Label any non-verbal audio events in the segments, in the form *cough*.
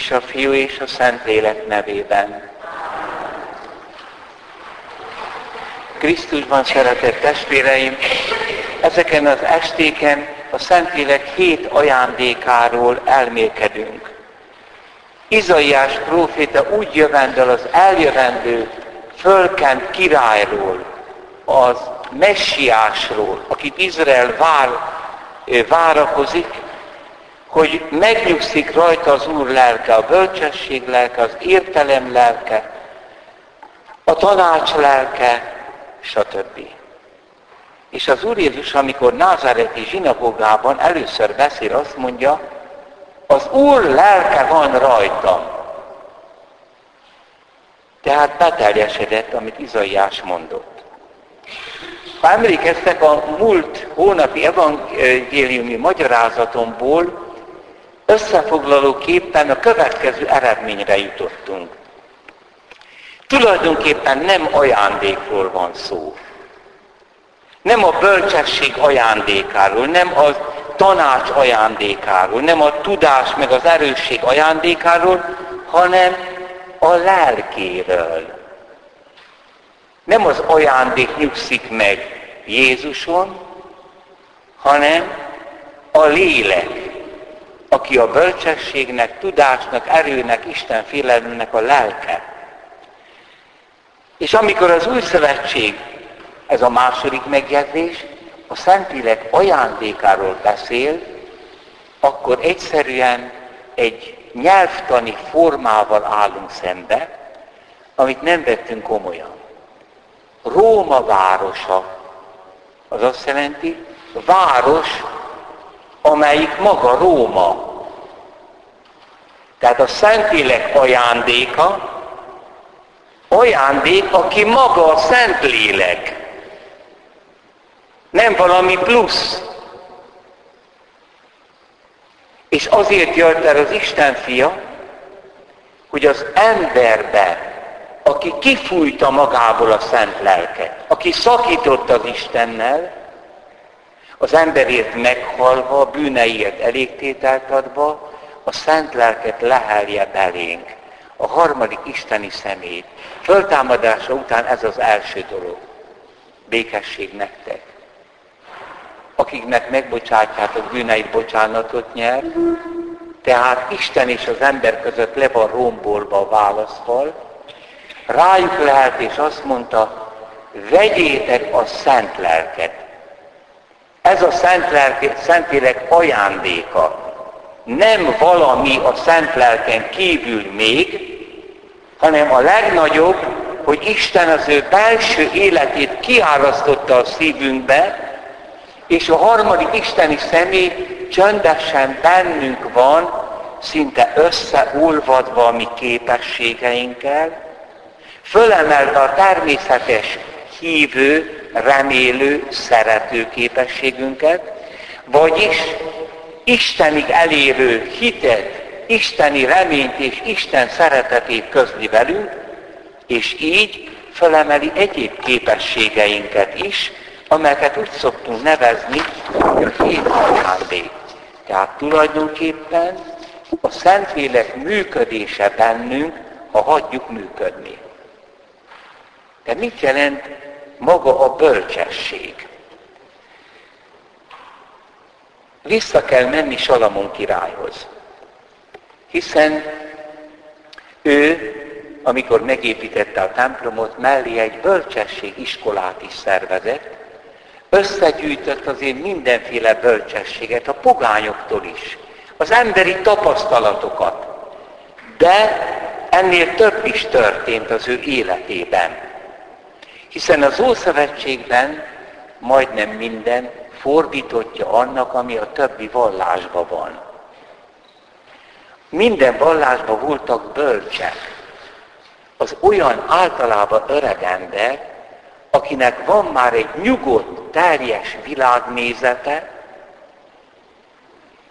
és a Fiú és a Szentlélek nevében. Krisztusban szeretett testvéreim, ezeken az estéken a Szentlélek hét ajándékáról elmélkedünk. Izaiás próféta úgy jövendel az eljövendő fölkent királyról, az messiásról, akit Izrael vár, várakozik, hogy megnyugszik rajta az Úr lelke, a bölcsesség lelke, az értelem lelke, a tanács lelke, stb. És az Úr Jézus, amikor Názáreti zsinagógában először beszél, azt mondja, az Úr lelke van rajtam. Tehát beteljesedett, amit Izaiás mondott. Ha emlékeztek, a múlt hónapi evangéliumi magyarázatomból összefoglalóképpen a következő eredményre jutottunk. Tulajdonképpen nem ajándékról van szó. Nem a bölcsesség ajándékáról, nem a tanács ajándékáról, nem a tudás meg az erősség ajándékáról, hanem a lelkéről. Nem az ajándék nyugszik meg Jézuson, hanem a lélek, aki a bölcsességnek, tudásnak, erőnek, Isten félelmnek a lelke. És amikor az új szövetség, ez a második megjegyzés, a Szentlélek ajándékáról beszél, akkor egyszerűen egy nyelvtani formával állunk szembe, amit nem vettünk komolyan. Róma városa, az azt jelenti, város, amelyik maga Róma. Tehát a Szentlélek ajándéka, ajándék, aki maga a Szentlélek. Nem valami plusz. És azért jött el az Isten fia, hogy az emberbe, aki kifújta magából a szent lelket, aki szakított az Istennel, az emberért meghalva, bűneiért elégtételt adva, a szent lelket lehelje belénk, a harmadik isteni szemét. Föltámadása után ez az első dolog. Békesség nektek. Akiknek megbocsátjátok bűneit, bocsánatot nyer, tehát Isten és az ember között le van rombolva a válaszfal, rájuk lehet, és azt mondta, vegyétek a szent lelket, ez a Szent Lelke, Szentlélek ajándéka. Nem valami a Szent Lelken kívül még, hanem a legnagyobb, hogy Isten az ő belső életét kiárasztotta a szívünkbe, és a harmadik isteni személy csöndesen bennünk van, szinte összeolvadva a mi képességeinkkel, fölemelte a természetes hívő, remélő, szerető képességünket, vagyis Istenig elérő hitet, isteni reményt és Isten szeretetét közli velünk, és így felemeli egyéb képességeinket is, amelyeket úgy szoktunk nevezni, hogy a hét ajándék. Tehát tulajdonképpen a Szentlélek működése bennünk, ha hagyjuk működni. De mit jelent maga a bölcsesség. Vissza kell menni Salamon királyhoz. Hiszen ő, amikor megépítette a templomot, mellé egy bölcsesség iskolát is szervezett, összegyűjtött azért mindenféle bölcsességet, a pogányoktól is, az emberi tapasztalatokat. De ennél több is történt az ő életében. Hiszen az Ószövetségben majdnem minden fordítottja annak, ami a többi vallásban van. Minden vallásban voltak bölcsek. Az olyan általában öreg ember, akinek van már egy nyugodt, teljes világnézete,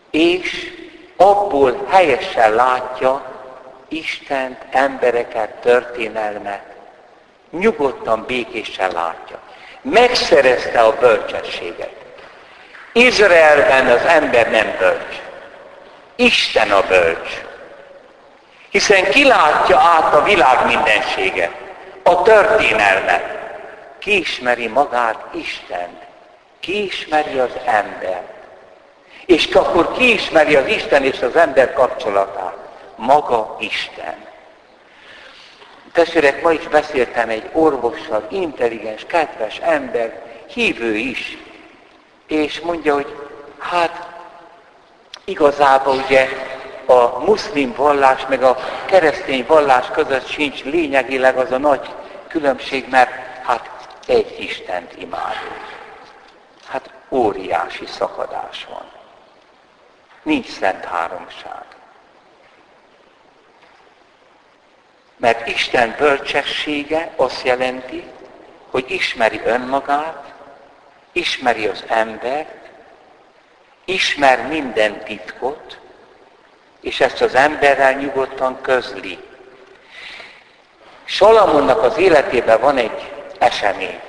és abból helyesen látja Istent, embereket, történelmet, nyugodtan, békésen látja. Megszerezte a bölcsességet. Izraelben az ember nem bölcs. Isten a bölcs. Hiszen kilátja át a világ mindenséget, a történelmet. Kiismeri magát Isten, kiismeri az ember. És akkor kiismeri az Isten és az ember kapcsolatát. Maga Isten. Testvérek, ma is beszéltem egy orvossal, intelligens, kedves ember, hívő is, és mondja, hogy hát igazából ugye a muszlim vallás meg a keresztény vallás között sincs lényegileg az a nagy különbség, mert hát egy Istent imádunk. Hát óriási szakadás van. Nincs szent háromság. Mert Isten bölcsessége azt jelenti, hogy ismeri önmagát, ismeri az embert, ismer minden titkot, és ezt az emberrel nyugodtan közli. Salamonnak az életében van egy esemény.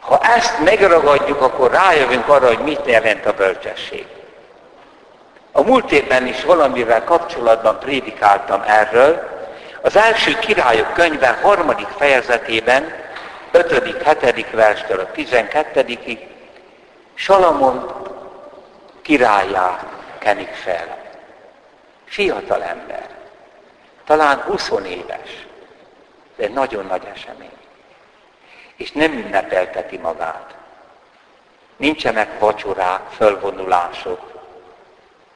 Ha ezt megragadjuk, akkor rájövünk arra, hogy mit jelent a bölcsesség. A múlt évben is valamivel kapcsolatban prédikáltam erről. Az első királyok könyve harmadik fejezetében, 5. 7. verstől a 12. Salamon királyá kenik fel. Fiatal ember, talán 20 éves, de nagyon nagy esemény. És nem ünnepelteti magát. Nincsenek vacsorák, fölvonulások.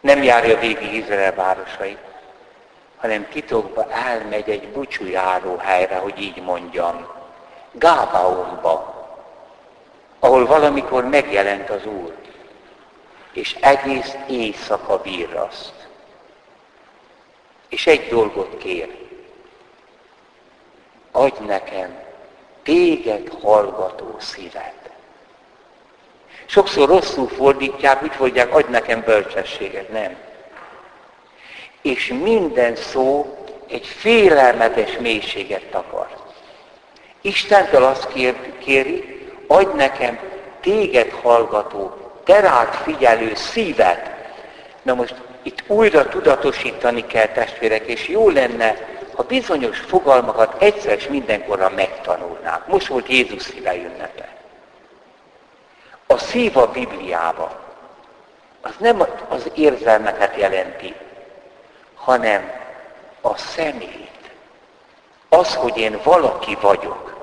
Nem járja végig Izrael városait, hanem titokba elmegy egy bucsújáró helyre, hogy így mondjam, Gábaonba, ahol valamikor megjelent az Úr, és egész éjszaka virraszt. És egy dolgot kér. Adj nekem téged hallgató szívet. Sokszor rosszul fordítják, úgy fordítják, adj nekem bölcsességet. Nem. És minden szó egy félelmetes mélységet takar. Istentől azt kér, kéri, adj nekem téged hallgató, terált figyelő szívet. Na most itt újra tudatosítani kell testvérek, és jó lenne, ha bizonyos fogalmakat egyszer és mindenkorra megtanulnák. Most volt Jézus szíve ünnepe. A szív a Bibliába, az nem az érzelmeket jelenti, hanem a szemét. Az, hogy én valaki vagyok.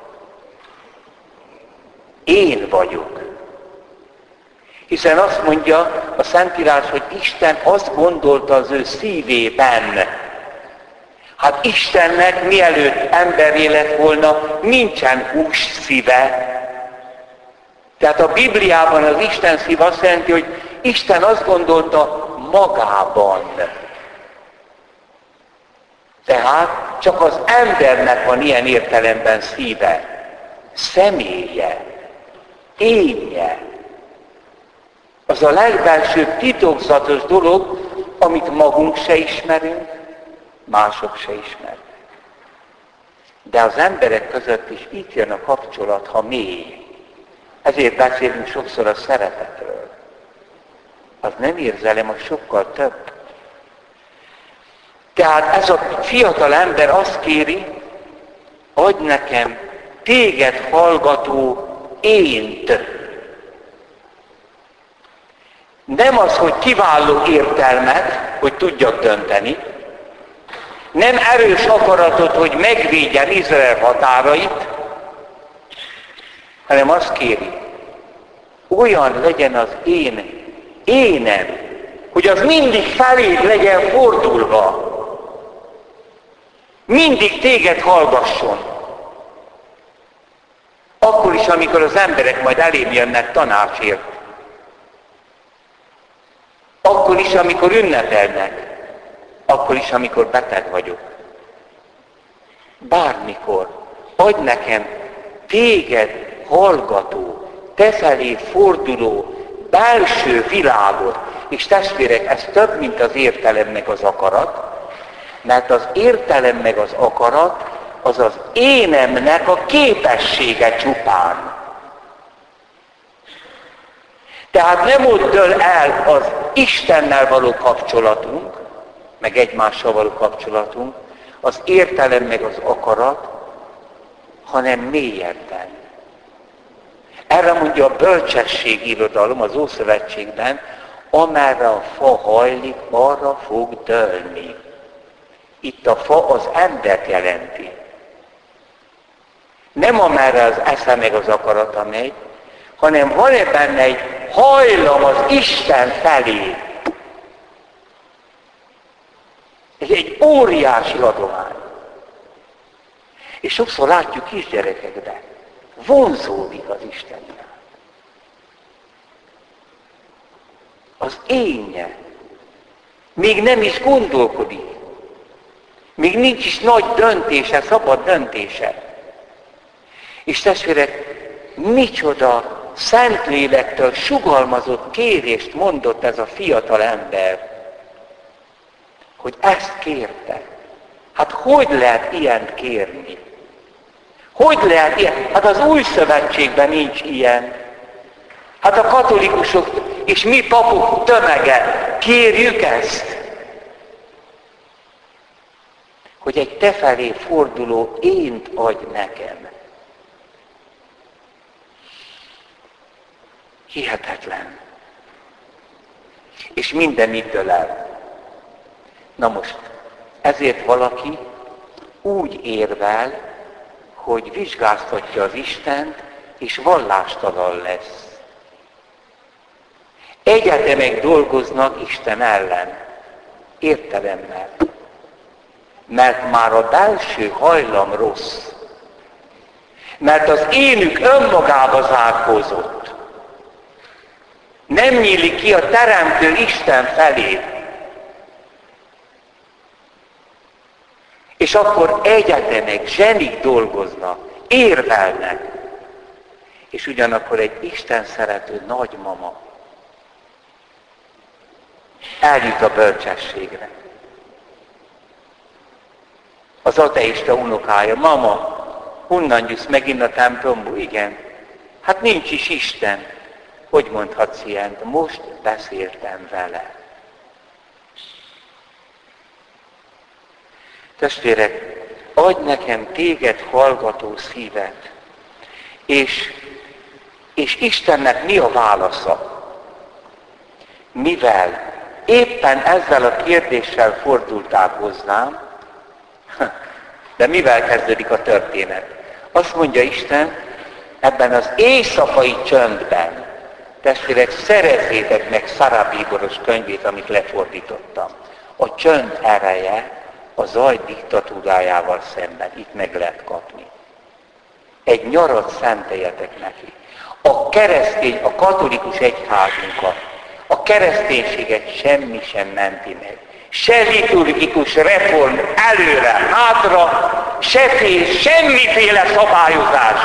Én vagyok. Hiszen azt mondja a Szentírás, hogy Isten azt gondolta az ő szívében. Hát Istennek mielőtt emberé lett volna, nincsen hús szíve. Tehát a Bibliában az Isten szív azt jelenti, hogy Isten azt gondolta magában. Tehát csak az embernek van ilyen értelemben szíve, személye, énje. Az a legbelsőbb titokzatos dolog, amit magunk se ismerünk, mások se ismernek. De az emberek között is itt jön a kapcsolat, ha mély. Ezért beszélünk sokszor a szeretetről. Az nem érzelem, az sokkal több. Tehát ez a fiatal ember azt kéri, adj nekem téged hallgató ént. Nem az, hogy kiváló értelmet, hogy tudjak dönteni, nem erős akaratot, hogy megvédjen Izrael határait, hanem azt kéri, olyan legyen az én énem, hogy az mindig feléd legyen fordulva. Mindig téged hallgasson. Akkor is, amikor az emberek majd elém jönnek tanácsért. Akkor is, amikor ünnepelnek. Akkor is, amikor beteg vagyok. Bármikor. Adj nekem téged hallgató, te felé forduló, belső világot. És testvérek, ez több, mint az értelem meg az akarat, mert az értelem meg az akarat az az énemnek a képessége csupán. Tehát nem ott dől el az Istennel való kapcsolatunk, meg egymással való kapcsolatunk, az értelem meg az akarat, hanem mélyebben. Erre mondja a bölcsesség irodalom az Ószövetségben, amerre a fa hajlik, arra fog dőlni. Itt a fa az embert jelenti. Nem amerre az esze meg az akarata megy, hanem van-e benne egy hajlam az Isten felé. Ez egy óriási adomány. És sokszor látjuk kisgyerekekben, vonzódik az Isten Az énje. Még nem is gondolkodik. Még nincs is nagy döntése, szabad döntése. És testvérek, micsoda Szentlélektől sugalmazott kérést mondott ez a fiatal ember, hogy ezt kérte. Hát hogy lehet ilyent kérni? Hogy lehet ilyen? Hát az új szövetségben nincs ilyen. Hát a katolikusok és mi papok tömege kérjük ezt. Hogy egy te felé forduló ént adj nekem. Hihetetlen. És minden ittől el. Na most, ezért valaki úgy érvel, hogy vizsgáztatja az Istent, és vallástalan lesz. Egyetemek dolgoznak Isten ellen, értelemmel. Mert már a belső hajlam rossz. Mert az énük önmagába zárkózott. Nem nyílik ki a Teremtő Isten felé. És akkor egyetemek, zsenik dolgoznak, érvelnek. És ugyanakkor egy Isten szerető nagymama eljut a bölcsességre. Az ateista unokája, mama, honnan jössz megint a templomból? Igen. Hát nincs is Isten. Hogy mondhatsz ilyent? Most beszéltem vele. Testvérek, adj nekem téged hallgató szívet, és, és Istennek mi a válasza? Mivel éppen ezzel a kérdéssel fordultál hozzám, *laughs* de mivel kezdődik a történet? Azt mondja Isten, ebben az éjszakai csöndben, testvérek, szerezzétek meg Szarabíboros könyvét, amit lefordítottam. A csönd ereje a zaj diktatúrájával szemben itt meg lehet kapni. Egy nyarat szenteljetek neki. A keresztény, a katolikus egyházunkat a kereszténységet semmi sem menti meg. Se liturgikus reform előre, hátra, se fél, semmiféle szabályozás,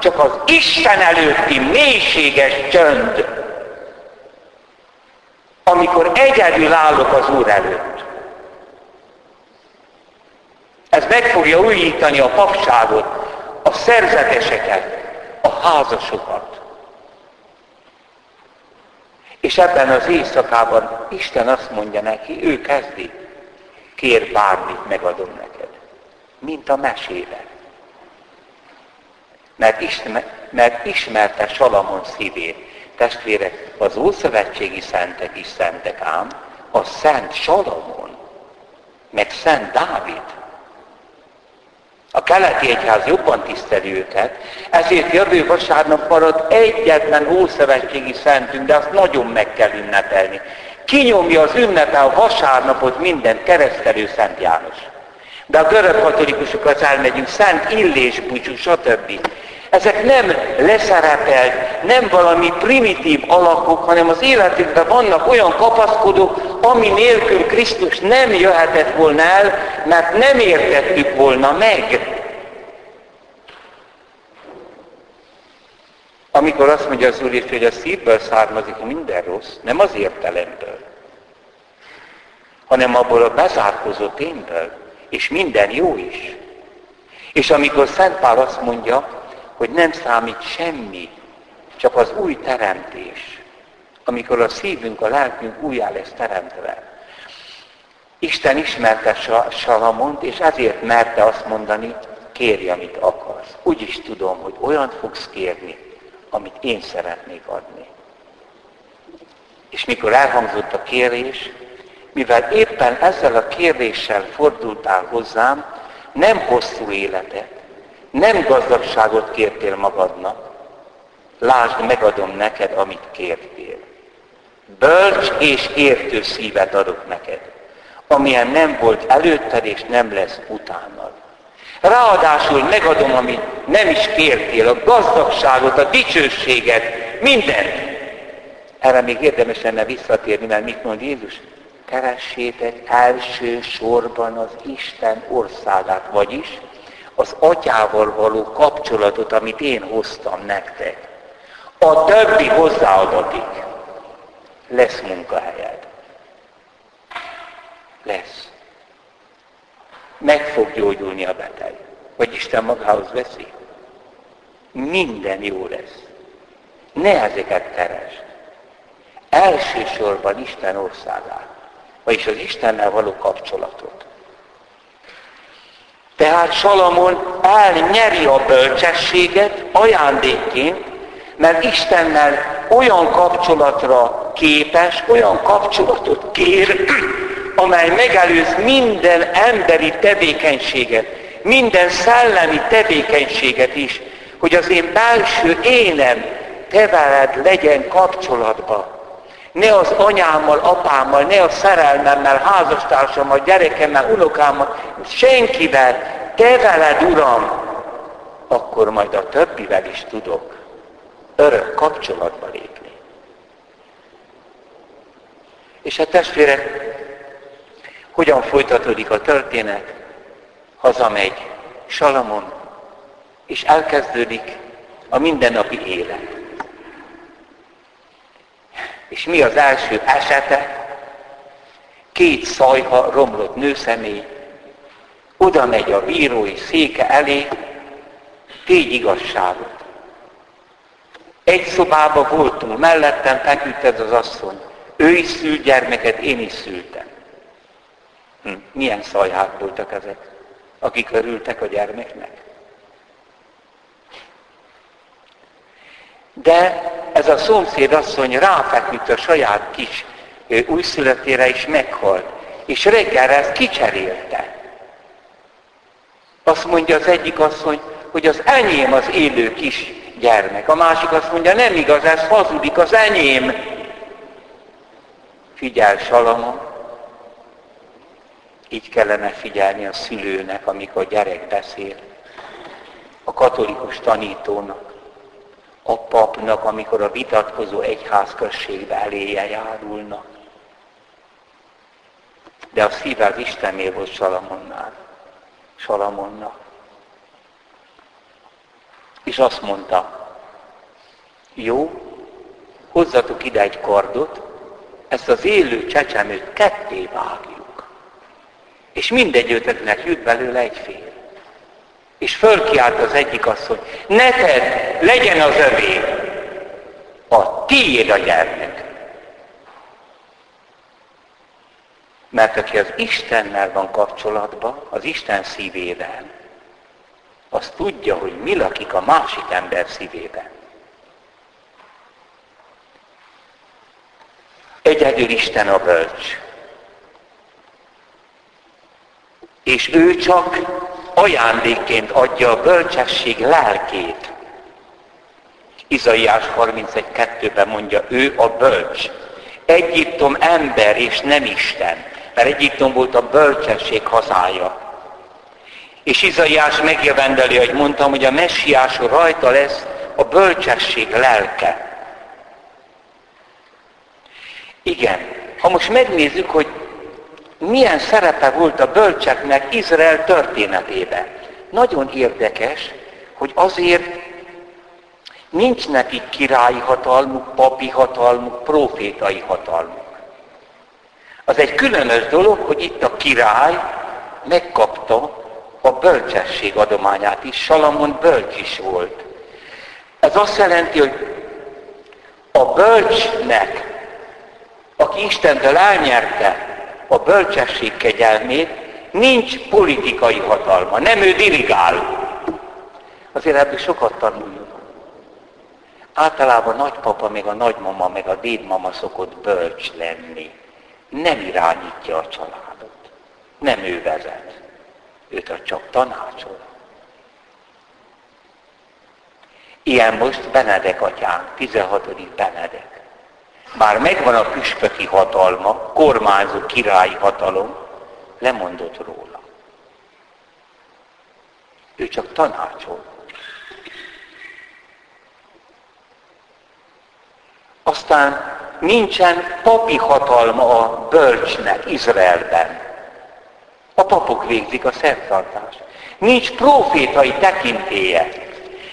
csak az Isten előtti mélységes csönd, amikor egyedül állok az Úr előtt. Ez meg fogja újítani a papságot, a szerzeteseket, a házasokat. És ebben az éjszakában Isten azt mondja neki, ő kezdi, kér bármit, megadom neked. Mint a mesében. Mert, ismer, mert ismerte Salamon szívét. Testvérek, az Ószövetségi szentek is szentek ám, a Szent Salamon, meg Szent Dávid. A keleti egyház jobban tiszteli őket, ezért jövő vasárnap marad egyetlen ószövetségi szentünk, de azt nagyon meg kell ünnepelni. Kinyomja az ünnepe vasárnapot minden keresztelő Szent János. De a görög katolikusokhoz elmegyünk, Szent Illés búcsú, stb. Ezek nem leszerepelt, nem valami primitív alakok, hanem az életükben vannak olyan kapaszkodók, ami nélkül Krisztus nem jöhetett volna el, mert nem értettük volna meg. Amikor azt mondja az Úr hogy a szívből származik minden rossz, nem az értelemből, hanem abból a bezárkozott énből, és minden jó is. És amikor Szent Pál azt mondja, hogy nem számít semmi, csak az új teremtés, amikor a szívünk, a lelkünk újjá lesz teremtve. Isten ismerte Salamont, és ezért merte azt mondani, kérj, amit akarsz. Úgy is tudom, hogy olyan fogsz kérni, amit én szeretnék adni. És mikor elhangzott a kérés, mivel éppen ezzel a kérdéssel fordultál hozzám, nem hosszú életet, nem gazdagságot kértél magadnak, lásd, megadom neked, amit kértél. Bölcs és értő szívet adok neked, amilyen nem volt előtted és nem lesz utánad. Ráadásul megadom, amit nem is kértél, a gazdagságot, a dicsőséget, mindent. Erre még érdemes lenne visszatérni, mert mit mond Jézus? Keressétek első sorban az Isten országát, vagyis az atyával való kapcsolatot, amit én hoztam nektek. A többi hozzáadatik. Lesz munkahelyed. Lesz. Meg fog gyógyulni a beteg. Vagy Isten magához veszi. Minden jó lesz. Ne ezeket keresd. Elsősorban Isten országát. Vagyis az Istennel való kapcsolatot. Tehát Salamon elnyeri a bölcsességet ajándékként, mert Istennel olyan kapcsolatra képes, olyan kapcsolatot kér, amely megelőz minden emberi tevékenységet, minden szellemi tevékenységet is, hogy az én belső énem te veled legyen kapcsolatban. Ne az anyámmal, apámmal, ne a szerelmemmel, házastársammal, gyerekemmel, unokámmal, senkivel, te veled, Uram, akkor majd a többivel is tudok örök kapcsolatba lépni. És a hát testvérek, hogyan folytatódik a történet? Hazamegy Salamon, és elkezdődik a mindennapi élet. És mi az első esete? Két szajha romlott nőszemély, oda megy a bírói széke elé, tégy igazságot. Egy szobába voltunk, mellettem feküdt ez az asszony. Ő is szült gyermeket, én is szültem. Hm, milyen szajhák voltak ezek, akik örültek a gyermeknek? De ez a szomszéd asszony ráfeküdt a saját kis újszületére, és meghalt. És reggelre ezt kicserélte. Azt mondja az egyik asszony, hogy az enyém az élő kis gyermek. A másik azt mondja, nem igaz, ez hazudik, az enyém. Figyel Salamon, így kellene figyelni a szülőnek, amikor a gyerek beszél, a katolikus tanítónak, a papnak, amikor a vitatkozó egyházközségbe eléje járulnak. De a szíve az Istené volt Salamonnál, Salamonnak. És azt mondta, jó, hozzatok ide egy kardot, ezt az élő csecsemőt ketté vágjuk. És mindegyőtöknek jut belőle egy fél. És fölkiált az egyik asszony, neked legyen az övé, a tiéd a gyermek. Mert aki az Istennel van kapcsolatban, az Isten szívével, az tudja, hogy mi lakik a másik ember szívében. Egyedül Isten a bölcs. És ő csak ajándékként adja a bölcsesség lelkét. Izaiás 31.2-ben mondja, ő a bölcs. Egyiptom ember és nem Isten, mert Egyiptom volt a bölcsesség hazája. És Izaiás megjövendeli, hogy mondtam, hogy a messiás rajta lesz a bölcsesség lelke. Igen, ha most megnézzük, hogy milyen szerepe volt a bölcseknek Izrael történetében. Nagyon érdekes, hogy azért nincs nekik királyi hatalmuk, papi hatalmuk, profétai hatalmuk. Az egy különös dolog, hogy itt a király megkapta a bölcsesség adományát is. Salamon bölcs is volt. Ez azt jelenti, hogy a bölcsnek, aki Istentől elnyerte a bölcsesség kegyelmét, nincs politikai hatalma, nem ő dirigál. Azért ebből sokat tanuljunk. Általában a nagypapa, meg a nagymama, meg a dédmama szokott bölcs lenni. Nem irányítja a családot. Nem ő vezet. Őt csak tanácsol. Ilyen most Benedek atyánk, 16. Benedek. Már megvan a püspöki hatalma, kormányzó királyi hatalom, lemondott róla. Ő csak tanácsol. Aztán nincsen papi hatalma a bölcsnek Izraelben. A papok végzik a szertartást. Nincs profétai tekintélye,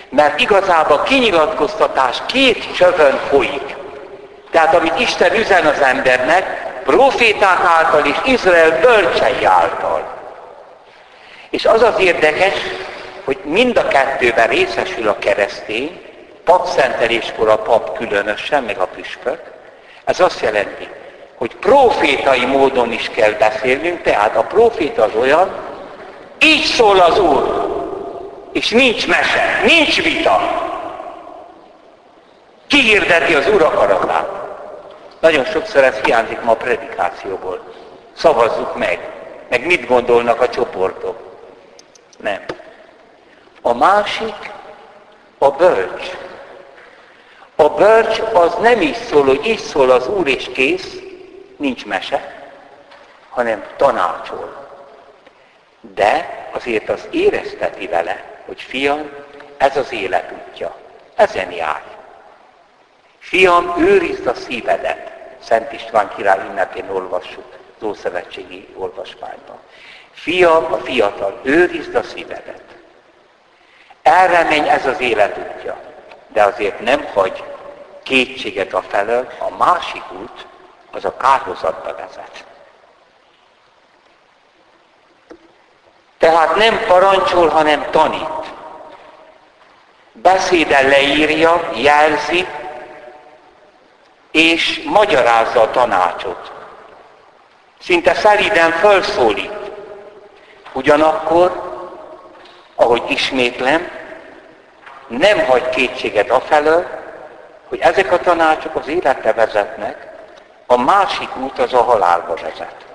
mert igazából kinyilatkoztatás két csövön folyik. Tehát amit Isten üzen az embernek, proféták által és Izrael bölcsei által. És az az érdekes, hogy mind a kettőben részesül a keresztény, papszenteléskor a pap különösen, meg a püspök. Ez azt jelenti, hogy profétai módon is kell beszélnünk, tehát a proféta az olyan, így szól az Úr, és nincs mese, nincs vita. Kihirdeti az Úr akaratát. Nagyon sokszor ez hiányzik ma a predikációból. Szavazzuk meg, meg mit gondolnak a csoportok. Nem. A másik a bölcs. A bölcs az nem így szól, hogy így szól az Úr és kész, nincs mese, hanem tanácsol. De azért az érezteti vele, hogy fiam, ez az élet útja. Ezen járj. Fiam, őrizd a szívedet. Szent István király ünnepén olvassuk az olvasmányban. Fiam, a fiatal, őrizd a szívedet. Erre menj ez az élet útja de azért nem hagy kétséget a felől, a másik út az a kárhozatba vezet. Tehát nem parancsol, hanem tanít. Beszéden leírja, jelzi, és magyarázza a tanácsot. Szinte szeliden felszólít. Ugyanakkor, ahogy ismétlem, nem hagy kétséget afelől, hogy ezek a tanácsok az életre vezetnek, a másik út az a halálba vezet.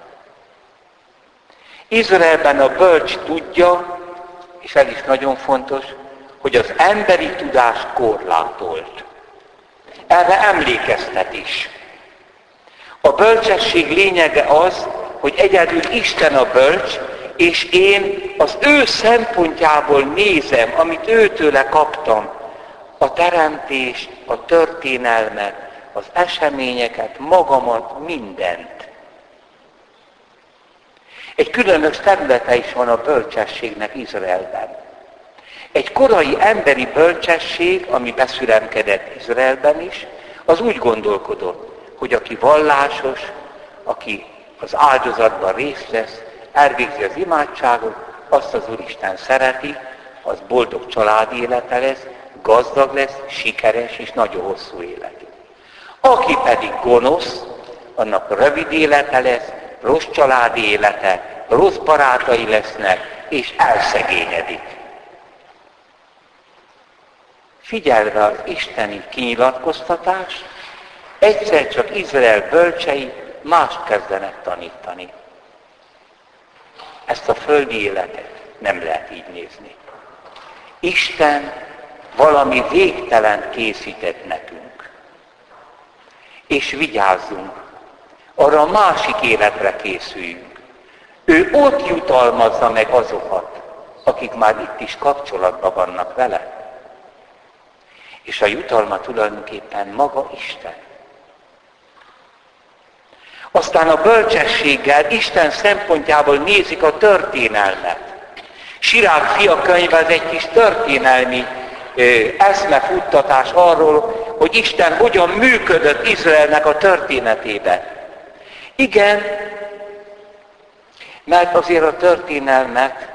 Izraelben a bölcs tudja, és ez is nagyon fontos, hogy az emberi tudás korlátolt. Erre emlékeztet is. A bölcsesség lényege az, hogy egyedül Isten a bölcs, és én az ő szempontjából nézem, amit őtőle kaptam, a teremtést, a történelmet, az eseményeket, magamat, mindent. Egy különös területe is van a bölcsességnek Izraelben. Egy korai emberi bölcsesség, ami beszüremkedett Izraelben is, az úgy gondolkodott, hogy aki vallásos, aki az áldozatban részt vesz, elvégzi az imádságot, azt az Úristen szereti, az boldog családi élete lesz, gazdag lesz, sikeres és nagyon hosszú életű. Aki pedig gonosz, annak rövid élete lesz, rossz családi élete, rossz barátai lesznek, és elszegényedik. Figyelve az isteni kinyilatkoztatás, egyszer csak Izrael bölcsei mást kezdenek tanítani. Ezt a földi életet nem lehet így nézni. Isten valami végtelen készített nekünk. És vigyázzunk, arra a másik életre készüljünk. Ő ott jutalmazza meg azokat, akik már itt is kapcsolatban vannak vele. És a jutalma tulajdonképpen maga Isten. Aztán a bölcsességgel Isten szempontjából nézik a történelmet. Sirák fia könyve az egy kis történelmi eszmefuttatás arról, hogy Isten hogyan működött Izraelnek a történetébe. Igen, mert azért a történelmet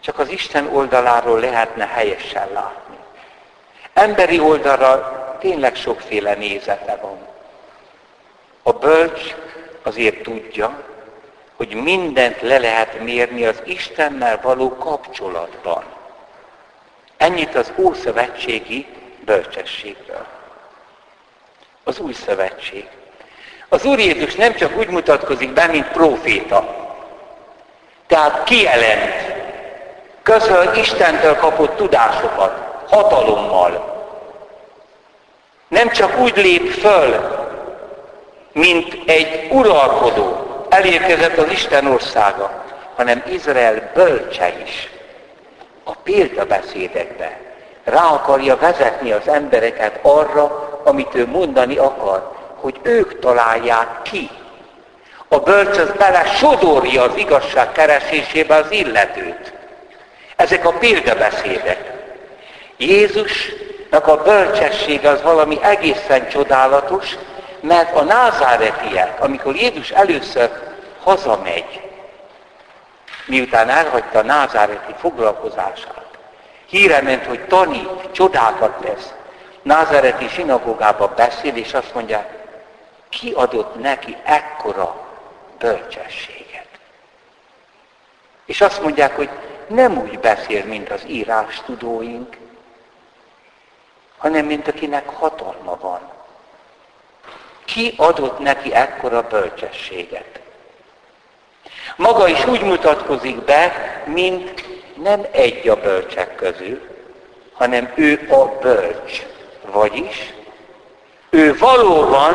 csak az Isten oldaláról lehetne helyesen látni. Emberi oldalra tényleg sokféle nézete van. A bölcs azért tudja, hogy mindent le lehet mérni az Istennel való kapcsolatban. Ennyit az Ószövetségi bölcsességről. Az új szövetség. Az Úr Jézus nem csak úgy mutatkozik be, mint proféta. Tehát kijelent, közöl Istentől kapott tudásokat, hatalommal. Nem csak úgy lép föl, mint egy uralkodó, elérkezett az Isten országa, hanem Izrael bölcse is. A példabeszédekbe rá akarja vezetni az embereket arra, amit ő mondani akar, hogy ők találják ki. A bölcs az bele sodorja az igazság keresésébe az illetőt. Ezek a példabeszédek. Jézusnak a bölcsessége az valami egészen csodálatos, mert a názáretiek, amikor Jézus először hazamegy, miután elhagyta a názáreti foglalkozását, híre ment, hogy tanít, csodákat tesz, názáreti sinagógába beszél, és azt mondja, ki adott neki ekkora bölcsességet. És azt mondják, hogy nem úgy beszél, mint az írás tudóink, hanem mint akinek hatalma van. Ki adott neki ekkora bölcsességet? Maga is úgy mutatkozik be, mint nem egy a bölcsek közül, hanem ő a bölcs. Vagyis ő valóban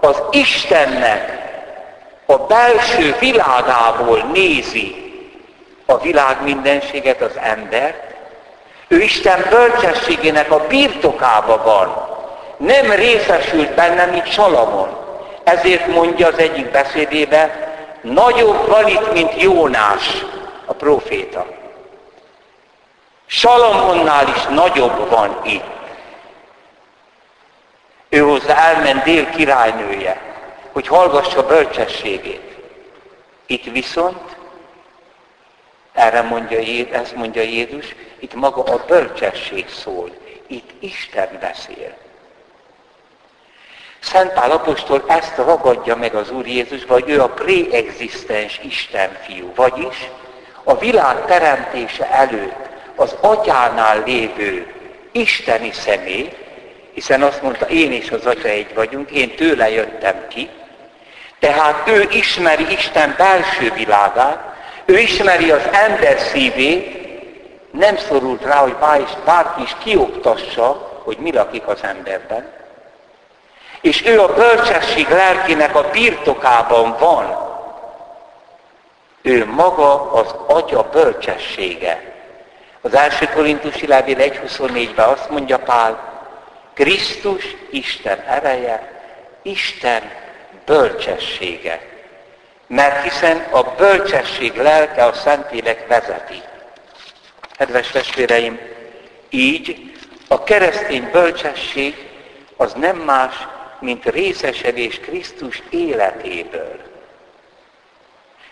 az Istennek a belső világából nézi a világ mindenséget, az embert, ő Isten bölcsességének a birtokába van. Nem részesült benne, mint Salamon. Ezért mondja az egyik beszédébe, nagyobb van itt, mint Jónás, a proféta. Salamonnál is nagyobb van itt. Ő hozzá elment dél királynője, hogy hallgassa bölcsességét. Itt viszont, erre mondja, ezt mondja Jézus, itt maga a bölcsesség szól. Itt Isten beszél. Szent Pál apostol ezt ragadja meg az Úr Jézus, vagy ő a preexisztens Isten fiú, vagyis a világ teremtése előtt az atyánál lévő isteni személy, hiszen azt mondta, én és az atya egy vagyunk, én tőle jöttem ki, tehát ő ismeri Isten belső világát, ő ismeri az ember szívét, nem szorult rá, hogy bárki is kioktassa, hogy mi lakik az emberben. És ő a bölcsesség lelkének a birtokában van. Ő maga az atya bölcsessége. Az első korintusi levél 1.24-ben azt mondja Pál, Krisztus Isten ereje, Isten bölcsessége. Mert hiszen a bölcsesség lelke a Szentlélek vezeti. Kedves testvéreim, így a keresztény bölcsesség az nem más, mint részesedés Krisztus életéből.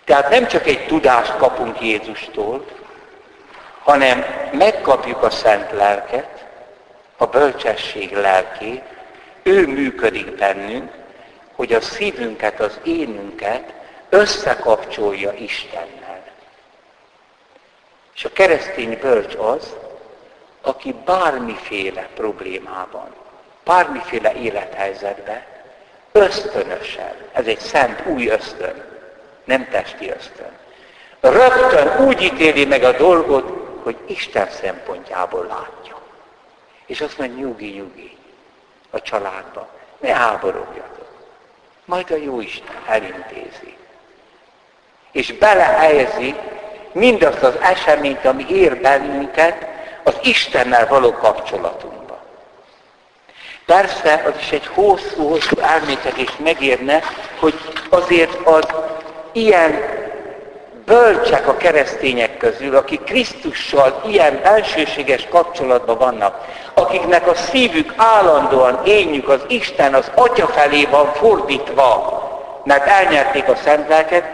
Tehát nem csak egy tudást kapunk Jézustól, hanem megkapjuk a Szent Lelket, a bölcsesség lelkét, ő működik bennünk, hogy a szívünket, az énünket összekapcsolja Istennel. És a keresztény bölcs az, aki bármiféle problémában, bármiféle élethelyzetben ösztönösen, ez egy szent új ösztön, nem testi ösztön, rögtön úgy ítéli meg a dolgot, hogy Isten szempontjából látja. És azt mondja, nyugi, nyugi a családba, ne háborogjatok. Majd a jó Isten elintézi. És belehelyezi mindazt az eseményt, ami ér bennünket, az Istennel való kapcsolatunkba. Persze, az is egy hosszú-hosszú elméletet megérne, hogy azért az ilyen bölcsek a keresztények közül, akik Krisztussal ilyen belsőséges kapcsolatban vannak, akiknek a szívük állandóan énjük az Isten az Atya felé van fordítva, mert elnyerték a szent lelket,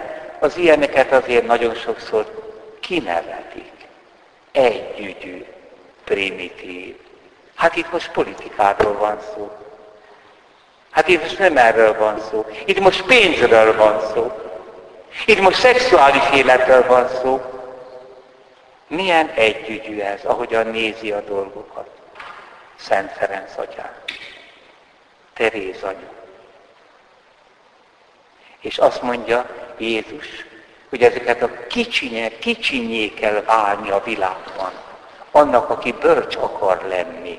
az ilyeneket azért nagyon sokszor kinevetik. Együgyű, primitív. Hát itt most politikáról van szó. Hát itt most nem erről van szó. Itt most pénzről van szó. Itt most szexuális életről van szó. Milyen együgyű ez, ahogyan nézi a dolgokat. Szent Ferenc atyám. Teréz anya. És azt mondja Jézus, hogy ezeket a kicsinye, kicsinyé kell válni a világban. Annak, aki bölcs akar lenni.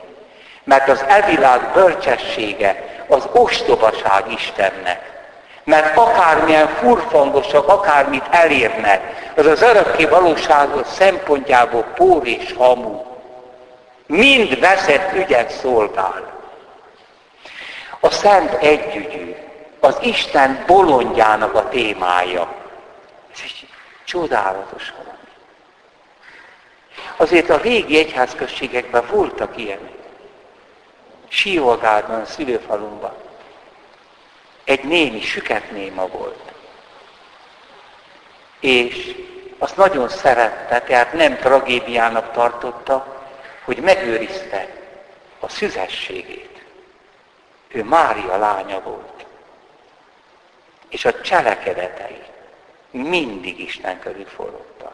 Mert az evilág bölcsessége az ostobaság Istennek. Mert akármilyen furfangosak, akármit elérnek, az az örökké valóságos szempontjából pór és hamu. Mind veszett ügyet szolgál. A Szent Együgyű, az Isten bolondjának a témája. Ez egy csodálatos valami. Azért a régi egyházközségekben voltak ilyenek. Siolgádban, szülőfalumban. Egy némi, süket néma volt. És azt nagyon szerette, tehát nem tragédiának tartotta, hogy megőrizte a szüzességét. Ő Mária lánya volt. És a cselekedetei mindig Isten körül forogtak.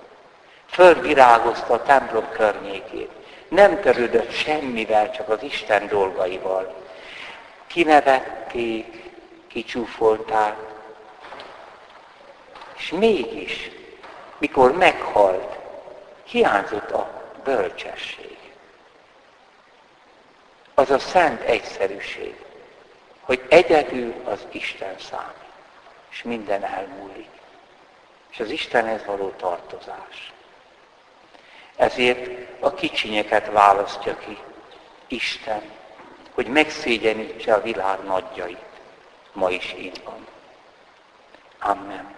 Fölvirágozta a templom környékét. Nem törődött semmivel, csak az Isten dolgaival. Kinevették, kicsúfolták, és mégis, mikor meghalt, hiányzott a bölcsesség. Az a szent egyszerűség, hogy egyedül az Isten számít, és minden elmúlik. És az Istenhez való tartozás. Ezért a kicsinyeket választja ki Isten, hogy megszégyenítse a világ nagyjait. Ma is így van. Amen.